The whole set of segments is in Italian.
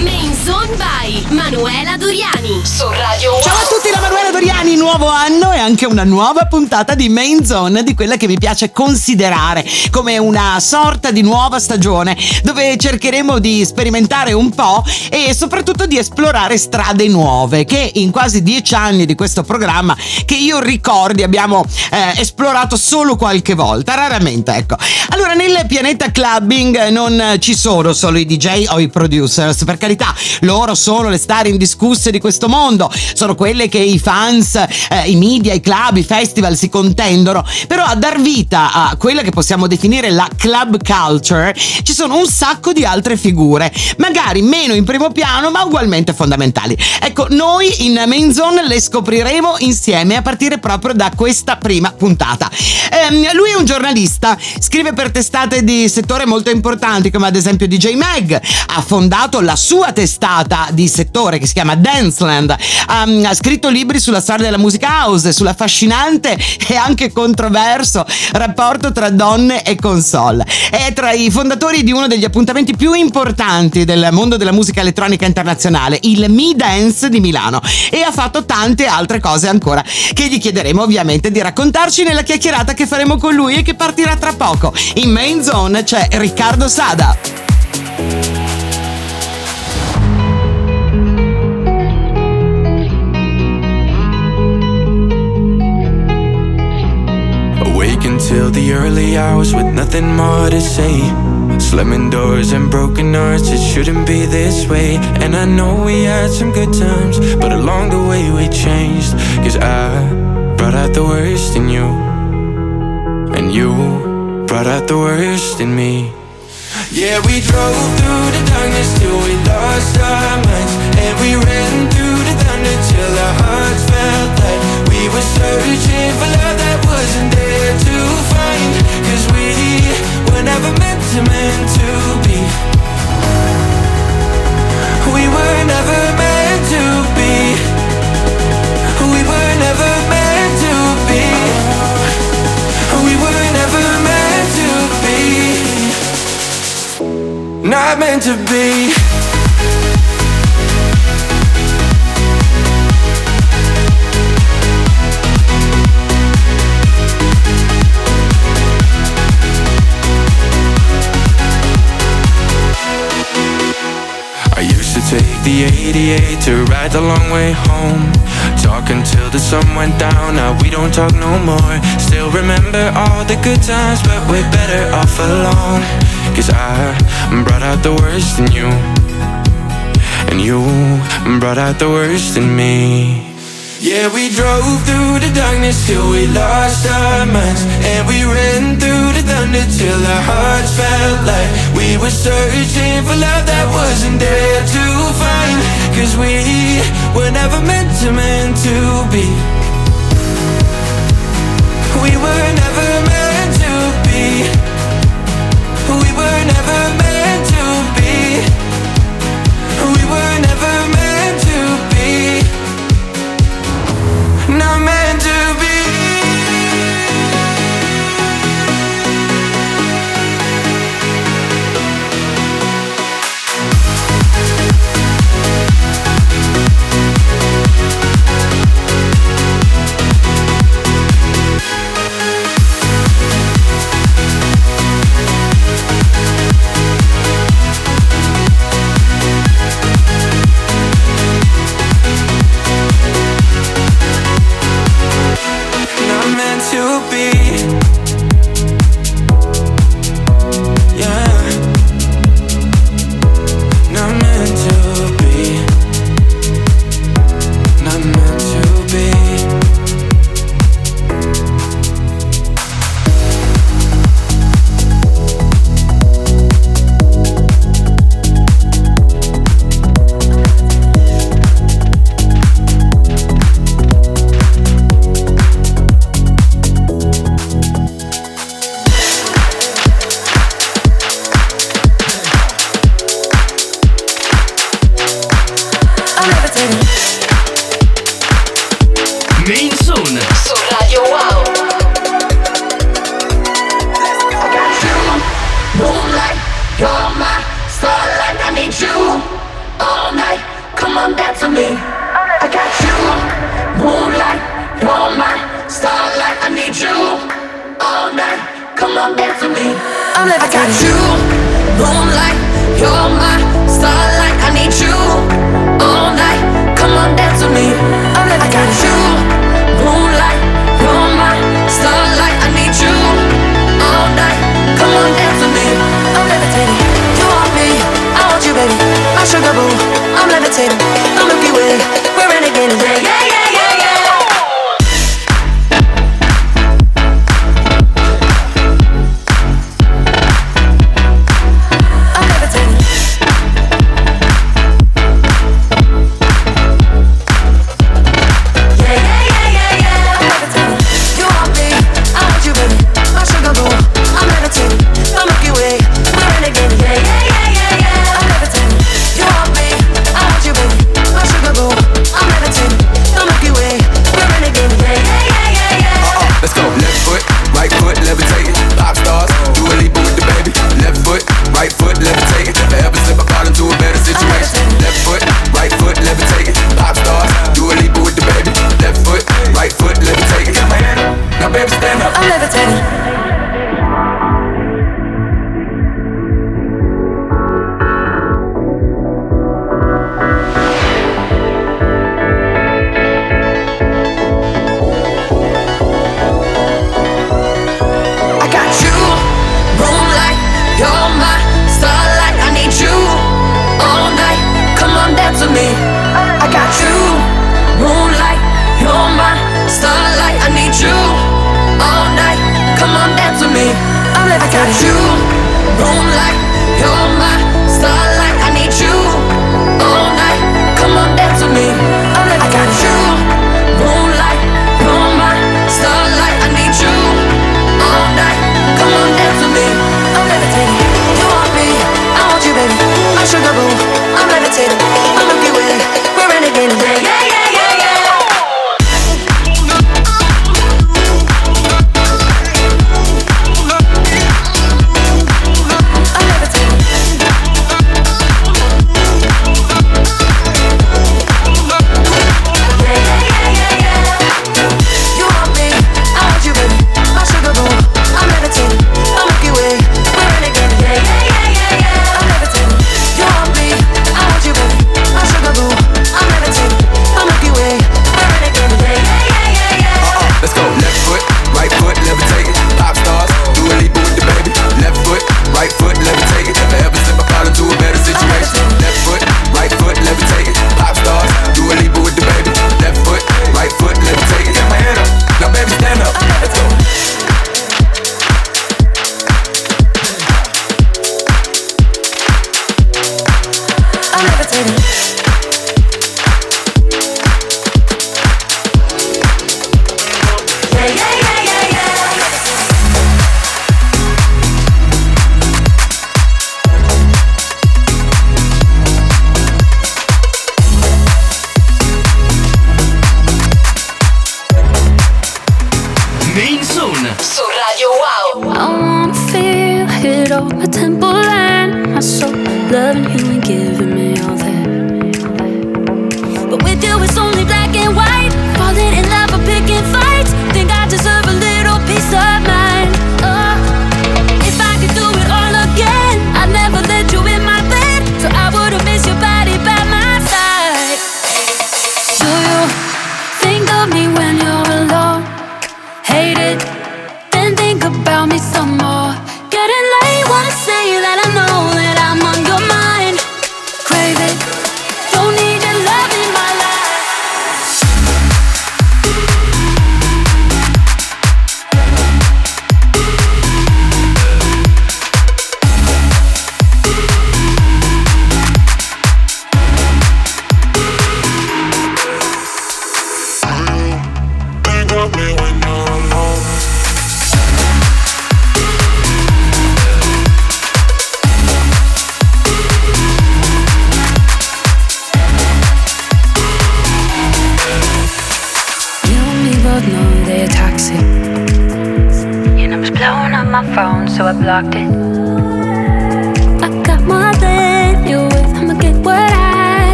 Main Zone by Manuela Doriani su Radio Ciao a tutti da Manuela Doriani, nuovo anno e anche una nuova puntata di Main Zone di quella che mi piace considerare come una sorta di nuova stagione dove cercheremo di sperimentare un po' e soprattutto di esplorare strade nuove che in quasi dieci anni di questo programma che io ricordi abbiamo eh, esplorato solo qualche volta, raramente ecco. Allora nel pianeta clubbing non ci sono solo i DJ o i producers perché carità, loro sono le star indiscusse di questo mondo, sono quelle che i fans, eh, i media, i club, i festival si contendono, però a dar vita a quella che possiamo definire la club culture ci sono un sacco di altre figure, magari meno in primo piano ma ugualmente fondamentali. Ecco, noi in Main Zone le scopriremo insieme a partire proprio da questa prima puntata. Eh, lui è un giornalista, scrive per testate di settore molto importanti come ad esempio DJ Mag, ha fondato la sua sua testata di settore che si chiama Danceland. Um, ha scritto libri sulla storia della musica house, sull'affascinante e anche controverso rapporto tra donne e console. È tra i fondatori di uno degli appuntamenti più importanti del mondo della musica elettronica internazionale, il Me Dance di Milano. E ha fatto tante altre cose ancora che gli chiederemo ovviamente di raccontarci nella chiacchierata che faremo con lui e che partirà tra poco. In main zone c'è Riccardo Sada. Till the early hours with nothing more to say. Slamming doors and broken hearts, it shouldn't be this way. And I know we had some good times, but along the way we changed. Cause I brought out the worst in you, and you brought out the worst in me. Yeah, we drove through the darkness till we lost our minds, and we ran through the thunder till our hearts felt like we were searching for love that wasn't there to find. Cause we were never meant to, meant to be. We were never meant to be. We were never meant to be. We were never meant to be. Not meant to be the 88 to ride the long way home. Talk until the sun went down. Now we don't talk no more. Still remember all the good times, but we're better off alone. Cause I brought out the worst in you. And you brought out the worst in me. Yeah, we drove through the darkness till we lost our minds. And we ran through the thunder till our hearts felt like We were searching for love that wasn't there to find. Cause we were never meant to, meant to be. We were never meant to be. We were never meant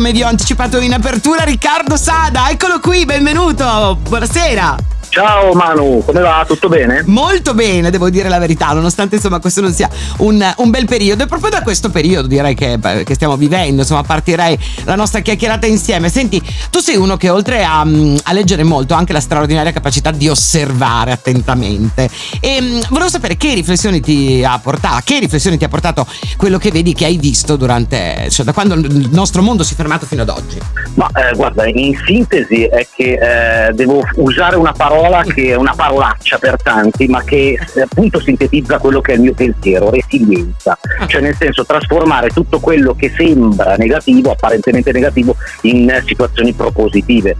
come vi ho anticipato in apertura, Riccardo Sada. Eccolo qui, benvenuto. Buonasera. Ciao Manu, come va? Tutto bene? Molto bene, devo dire la verità, nonostante insomma questo non sia un, un bel periodo. E proprio da questo periodo direi che, che, stiamo vivendo, insomma, partirei la nostra chiacchierata insieme. Senti, tu sei uno che oltre a, mm, a leggere molto ha anche la straordinaria capacità di osservare attentamente. E mm, volevo sapere che riflessioni ti ha portato, che riflessioni ti ha portato quello che vedi che hai visto durante, cioè da quando il nostro mondo si è fermato fino ad oggi. Ma eh, guarda, in sintesi è che eh, devo usare una parola parola che è una parolaccia per tanti, ma che eh, appunto sintetizza quello che è il mio pensiero, resilienza. Cioè nel senso trasformare tutto quello che sembra negativo, apparentemente negativo, in situazioni propositive.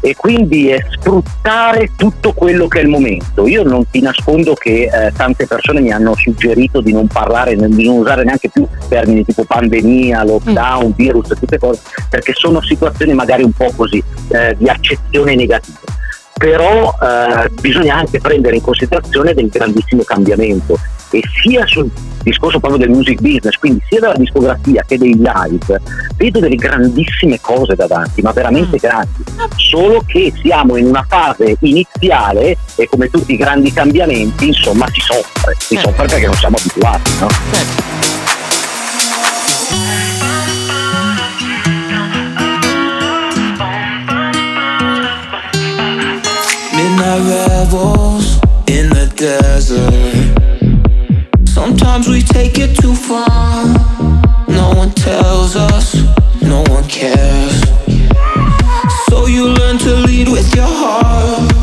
E quindi è sfruttare tutto quello che è il momento. Io non ti nascondo che eh, tante persone mi hanno suggerito di non parlare, di non usare neanche più termini tipo pandemia, lockdown, virus, tutte cose, perché sono situazioni magari un po' così eh, di accezione negativa però eh, bisogna anche prendere in considerazione del grandissimo cambiamento e sia sul discorso proprio del music business, quindi sia della discografia che dei live, vedo delle grandissime cose davanti, ma veramente mm. grandi, solo che siamo in una fase iniziale e come tutti i grandi cambiamenti, insomma, si soffre, si certo. soffre perché non siamo abituati, no? Midnight rebels in the desert. Sometimes we take it too far. No one tells us, no one cares. So you learn to lead with your heart.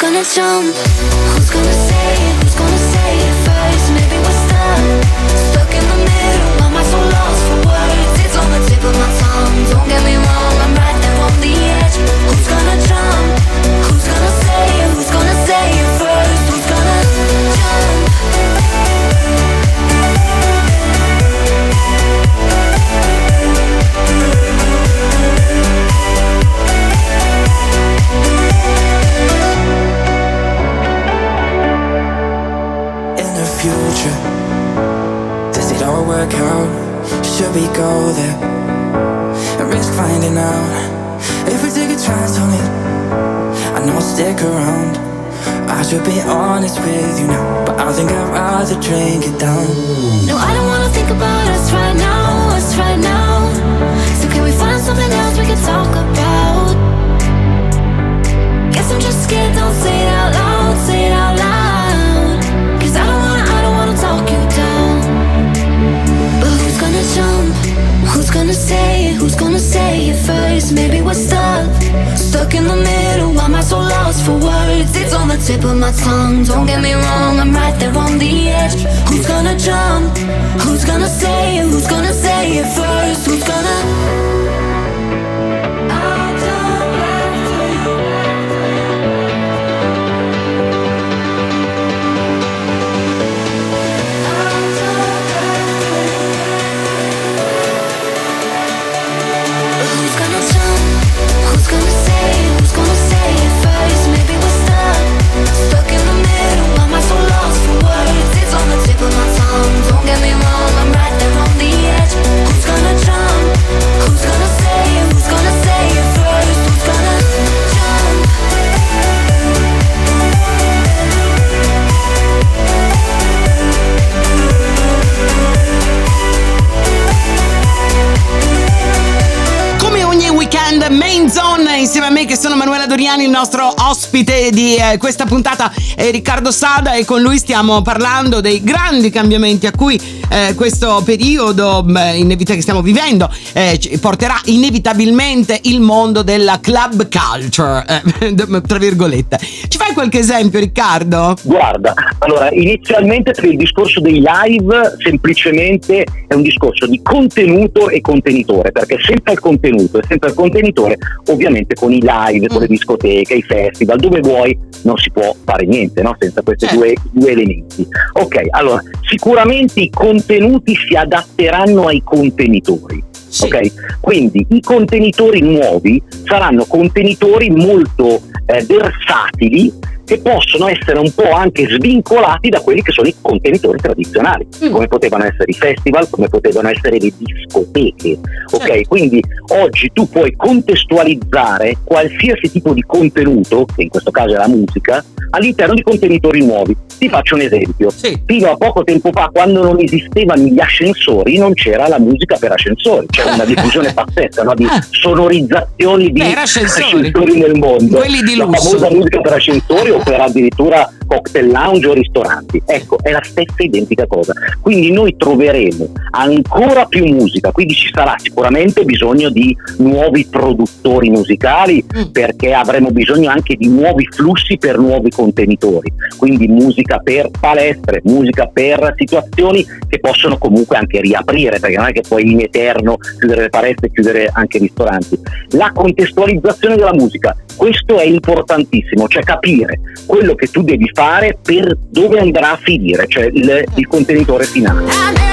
Gonna jump? Who's gonna say it? Who's gonna say it first? Maybe we're stuck, stuck in the middle. Why am I so lost for words? It's on the tip of my tongue. Don't get me wrong, I'm right there on the edge. Who's gonna work out? Should we go there and risk finding out if we take a chance on it? I know I'll stick around. I should be honest with you now, but I think I'd rather drink it down. No, I don't wanna think about us right now, us right now. So can we find something else we can talk about? Guess I'm just scared, don't say it out loud, say it out loud. Who's gonna say it? Who's gonna say it first? Maybe we're stuck, stuck in the middle. Why am I so lost for words? It's on the tip of my tongue. Don't get me wrong, I'm right there on the edge. Who's gonna jump? Who's gonna say it? Who's gonna say it first? Who's gonna? Il nostro ospite di eh, questa puntata è Riccardo Sada e con lui stiamo parlando dei grandi cambiamenti a cui eh, questo periodo inevita- che stiamo vivendo eh, porterà inevitabilmente il mondo della club culture, eh, tra virgolette. Ci fai qualche esempio Riccardo? Guarda, allora inizialmente per il discorso dei live semplicemente è un discorso di contenuto e contenitore, perché sempre il contenuto e sempre il contenitore, ovviamente con i live, con le discoteche, i festival, dove vuoi non si può fare niente no? senza questi Certo. due, due elementi. Ok, allora sicuramente i contenuti si adatteranno ai contenitori. Sì. Ok, quindi i contenitori nuovi saranno contenitori molto eh, versatili che possono essere un po' anche svincolati da quelli che sono i contenitori tradizionali, Mm. come potevano essere i festival, come potevano essere le discoteche. Ok, Certo. quindi oggi tu puoi contestualizzare qualsiasi tipo di contenuto, che in questo caso è la musica, all'interno di contenitori nuovi. Ti faccio un esempio. Sì. Fino a poco tempo fa, quando non esistevano gli ascensori, non c'era la musica per ascensori, c'era una diffusione pazzesca no? di Ah. sonorizzazioni di Per ascensori. nel mondo. Quelli di la lusso. famosa musica per ascensori per addirittura cocktail lounge o ristoranti. Ecco, è la stessa identica cosa. Quindi noi troveremo ancora più musica, quindi ci sarà sicuramente bisogno di nuovi produttori musicali Mm. perché avremo bisogno anche di nuovi flussi per nuovi contenitori, quindi musica per palestre, musica per situazioni che possono comunque anche riaprire, perché non è che puoi in eterno chiudere le palestre e chiudere anche i ristoranti. La contestualizzazione della musica, questo è importantissimo, cioè capire quello che tu devi fare per dove andrà a finire, cioè il, il contenitore finale.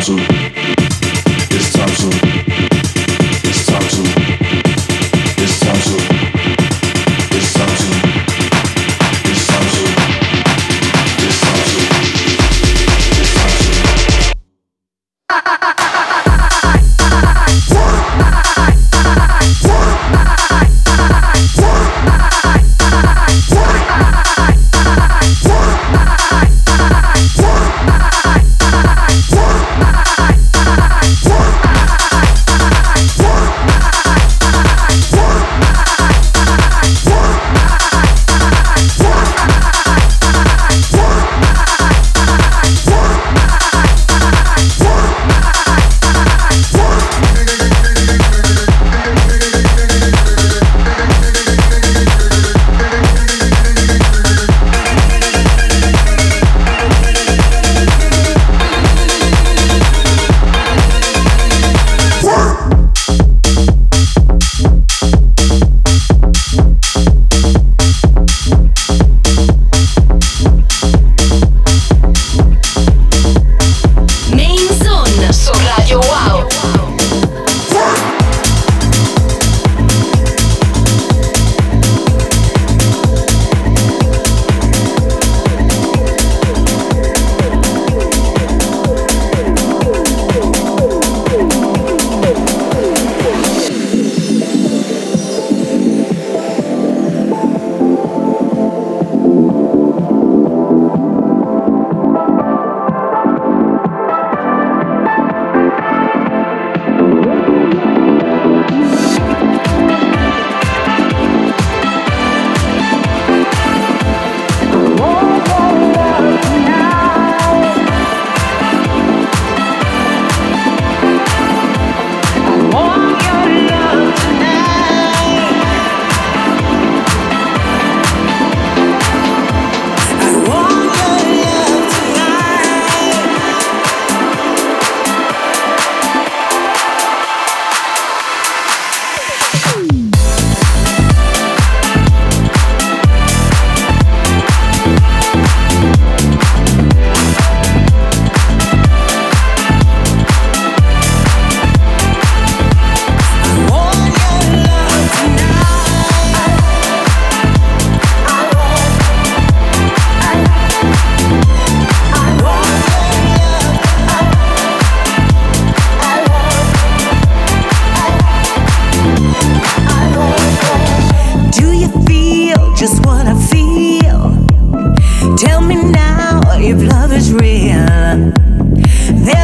so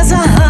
as a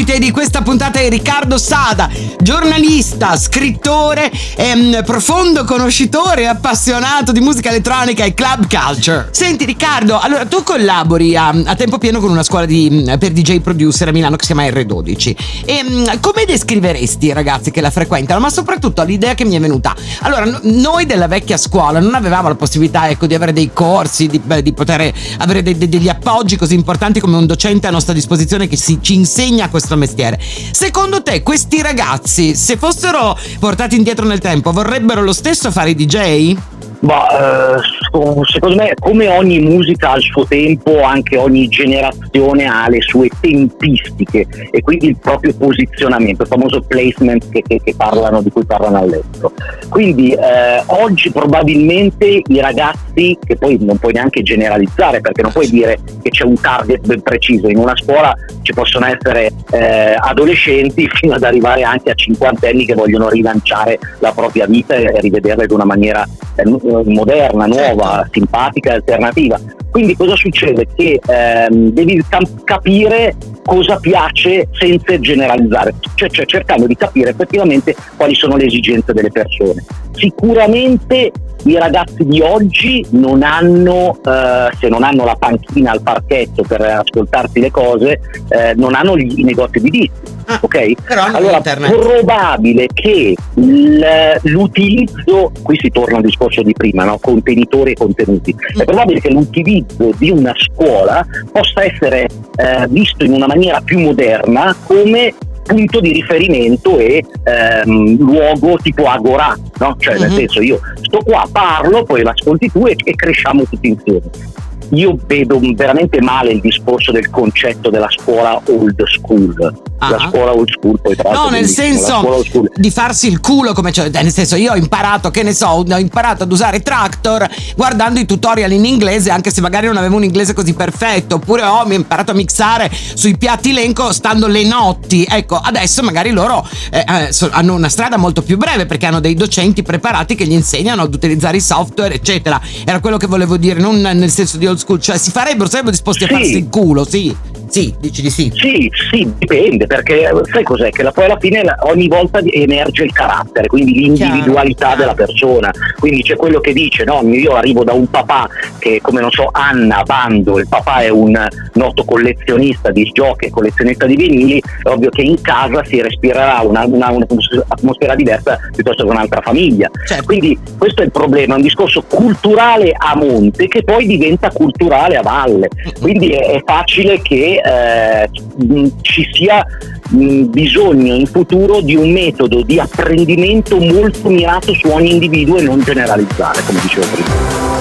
ospite di questa puntata è Riccardo Sada, giornalista, scrittore, ehm, profondo conoscitore e appassionato di musica elettronica e club culture. Senti Riccardo, allora tu collabori a, a tempo pieno con una scuola di, per DJ producer a Milano che si chiama R12. E, ehm, come descriveresti i ragazzi che la frequentano? Ma soprattutto l'idea che mi è venuta. Allora, no, noi della vecchia scuola non avevamo la possibilità ecco, di avere dei corsi, di, di poter avere de, de, degli appoggi così importanti come un docente a nostra disposizione che si, ci insegna questo mestiere. Secondo te questi ragazzi, se fossero portati indietro nel tempo, vorrebbero lo stesso fare i DJ? Ma, eh, secondo me, come ogni musica ha il suo tempo, anche ogni generazione ha le sue tempistiche e quindi il proprio posizionamento, il famoso placement che, che, che parlano, di cui parlano all'estero. Quindi eh, oggi probabilmente i ragazzi, che poi non puoi neanche generalizzare perché non puoi dire che c'è un target ben preciso, in una scuola ci possono essere eh, adolescenti fino ad arrivare anche a 50 anni che vogliono rilanciare la propria vita e rivederla in una maniera eh, moderna, nuova, certo. simpatica alternativa. Quindi cosa succede? Che ehm, devi capire cosa piace senza generalizzare, cioè, cioè, cercando di capire effettivamente quali sono le esigenze delle persone. Sicuramente i ragazzi di oggi non hanno, eh, se non hanno la panchina al parchetto per ascoltarsi le cose, eh, non hanno i negozi di dischi. Ah, ok? allora, internet. probabile che l'utilizzo, qui si torna al discorso di prima, no? contenitori e contenuti, mm. è probabile che l'utilizzo di una scuola possa essere eh, visto in una maniera più moderna come punto di riferimento e ehm, luogo tipo agora, no? cioè mm-hmm. nel senso io sto qua, parlo, poi l'ascolti tu e, e cresciamo tutti insieme io vedo veramente male il discorso del concetto della scuola old school. Uh-huh. La ah. scuola old school poi tra No, nel senso di farsi il culo come cioè, nel senso io ho imparato, che ne so, ho imparato ad usare Tractor guardando i tutorial in inglese, anche se magari non avevo un inglese così perfetto, oppure ho imparato a mixare sui piatti elenco stando le notti. Ecco, adesso magari loro eh, eh hanno una strada molto più breve perché hanno dei docenti preparati che gli insegnano ad utilizzare i software, eccetera. Era quello che volevo dire, non nel senso di old school, cioè si farebbero, sarebbero disposti sì. a farsi il culo, sì. Sì, dici di sì. Sì, sì, dipende, perché sai cos'è? Che poi alla fine ogni volta emerge il carattere, quindi l'individualità Chiaro. della persona. Quindi c'è quello che dice, no, io arrivo da un papà che, come non so, Anna Bando, il papà è un noto collezionista di giochi e collezionista di vinili, è ovvio che in casa si respirerà una, una, un'atmosfera diversa piuttosto che un'altra famiglia. Certo. Quindi questo è il problema, è un discorso culturale a monte che poi diventa culturale a valle. Quindi è, è facile che eh, ci sia bisogno in futuro di un metodo di apprendimento molto mirato su ogni individuo e non generalizzare, come dicevo prima.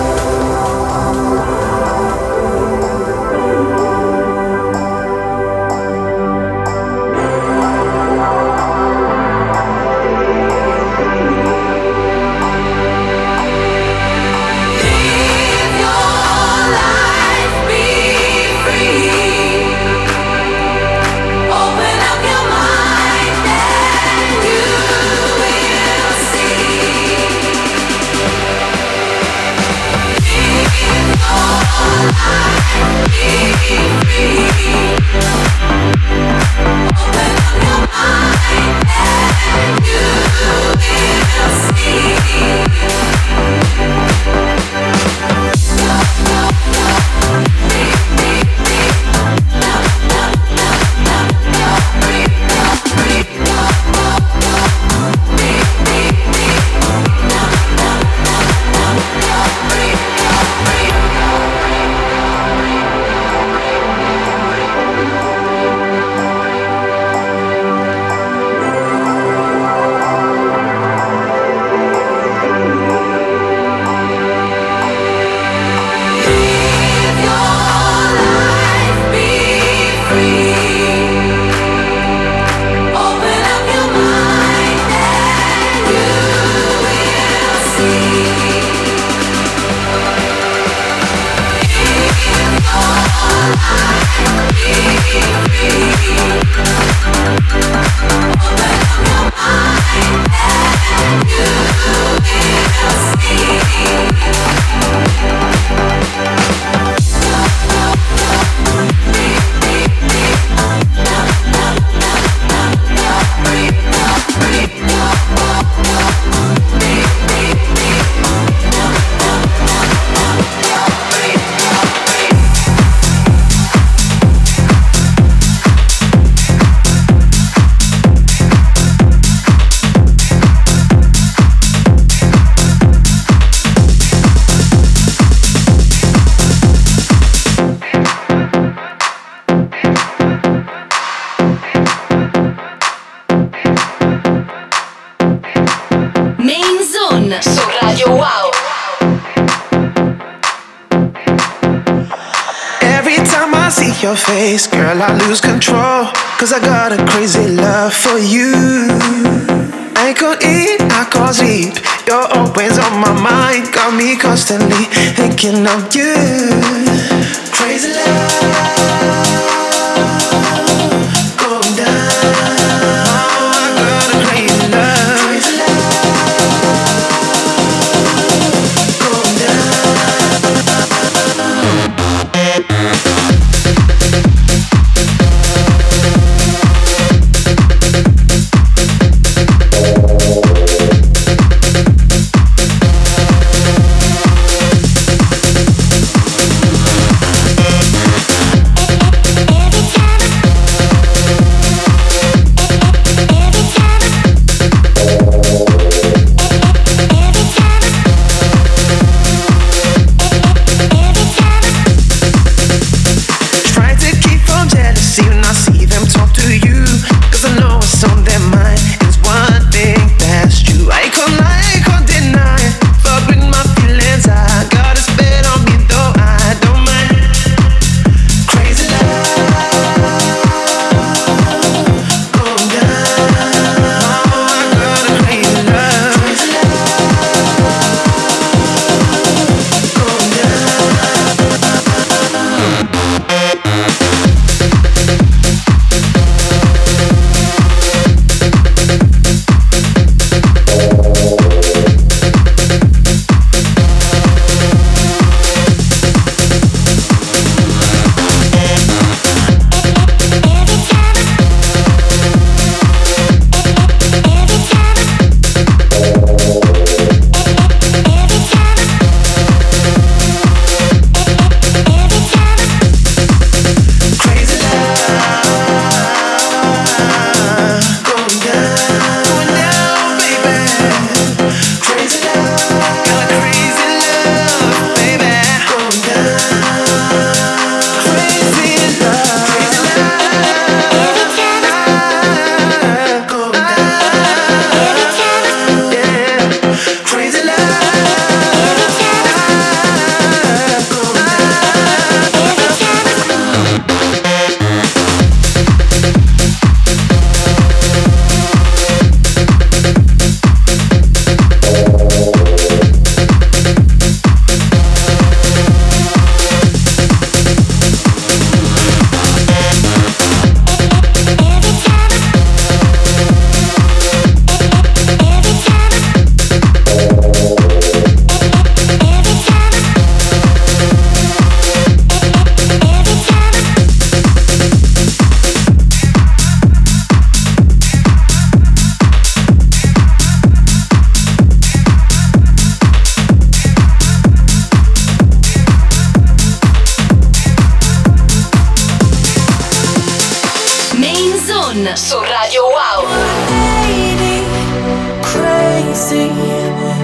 sea,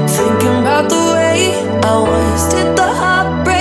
thinking about the way I wasted Did the heartbreak?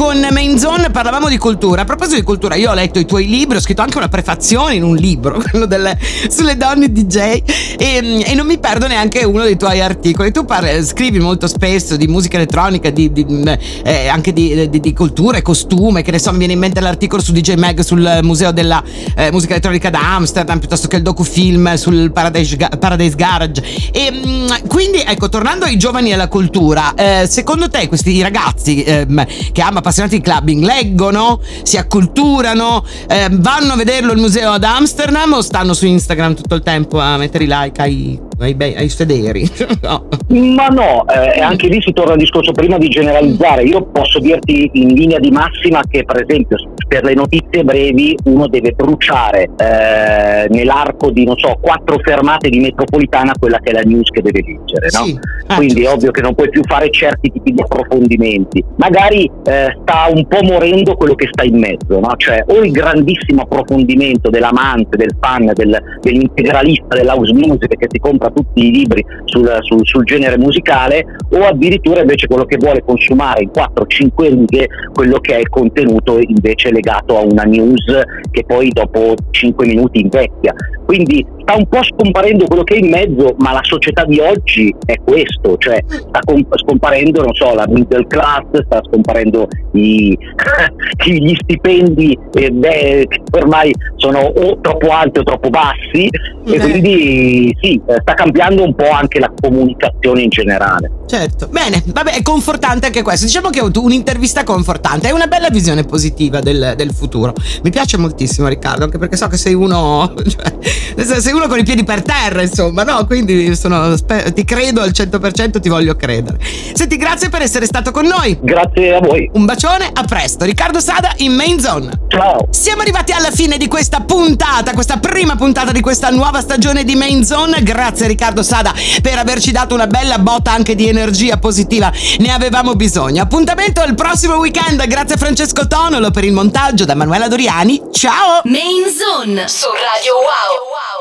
Con Main Zone. Parlavamo di cultura. A di cultura, io ho letto i tuoi libri, ho scritto anche una prefazione in un libro, quello delle, sulle donne DJ, e, e, non mi perdo neanche uno dei tuoi articoli. Tu parli, scrivi molto spesso di musica elettronica, di, di, eh, anche di, di, cultura e costume, che ne so, mi viene in mente l'articolo su DJ Mag sul Museo della eh, Musica Elettronica da Amsterdam, piuttosto che il docufilm sul Paradise, Paradise Garage. E quindi, ecco, tornando ai giovani e alla cultura, eh, secondo te questi ragazzi ehm, che hanno appassionati di clubbing leggono, si acculturano, eh, vanno a vederlo al museo ad Amsterdam o stanno su Instagram tutto il tempo a mettere i like ai ai, bei, ai sederi. no. Ma no, eh, anche lì si torna al discorso prima di generalizzare. Io posso dirti in linea di massima che, per esempio, per le notizie brevi uno deve bruciare eh, nell'arco di, non so, quattro fermate di metropolitana quella che è la news che deve leggere. No? Sì. Ah, Quindi è ovvio che non puoi più fare certi tipi di approfondimenti. Magari eh, sta un po' morendo quello che sta in mezzo, no? cioè o il grandissimo approfondimento dell'amante, del fan, del, dell'integralista dell'house music che si compra tutti i libri sul, sul, sul, genere musicale o addirittura invece quello che vuole consumare in 4-5 righe quello che è il contenuto invece legato a una news che poi dopo 5 minuti invecchia. Quindi sta un po' scomparendo quello che è in mezzo, ma la società di oggi è questo, cioè sta comp- scomparendo, non so, la middle class, sta scomparendo i, gli stipendi eh, beh, che ormai sono o troppo alti o troppo bassi e quindi sì, eh, sta cambiando un po' anche la comunicazione in generale. Certo, bene, vabbè, è confortante anche questo. Diciamo che avuto un'intervista confortante, è una bella visione positiva del, del futuro. Mi piace moltissimo, Riccardo, anche perché so che sei uno, cioè, sei uno con i piedi per terra, insomma, no? Quindi sono, ti credo al 100%, ti voglio credere. Senti, grazie per essere stato con noi. Grazie a voi. Un bacione, a presto. Riccardo Sada in Main Zone. Ciao. Siamo arrivati alla fine di questa puntata, questa prima puntata di questa nuova stagione di Main Zone. Grazie Riccardo Sada per averci dato una bella botta anche di energia energia positiva ne avevamo bisogno. Appuntamento al prossimo weekend. Grazie a Francesco Tonolo per il montaggio da Manuela Doriani. Ciao! Main Zone su Radio Wow.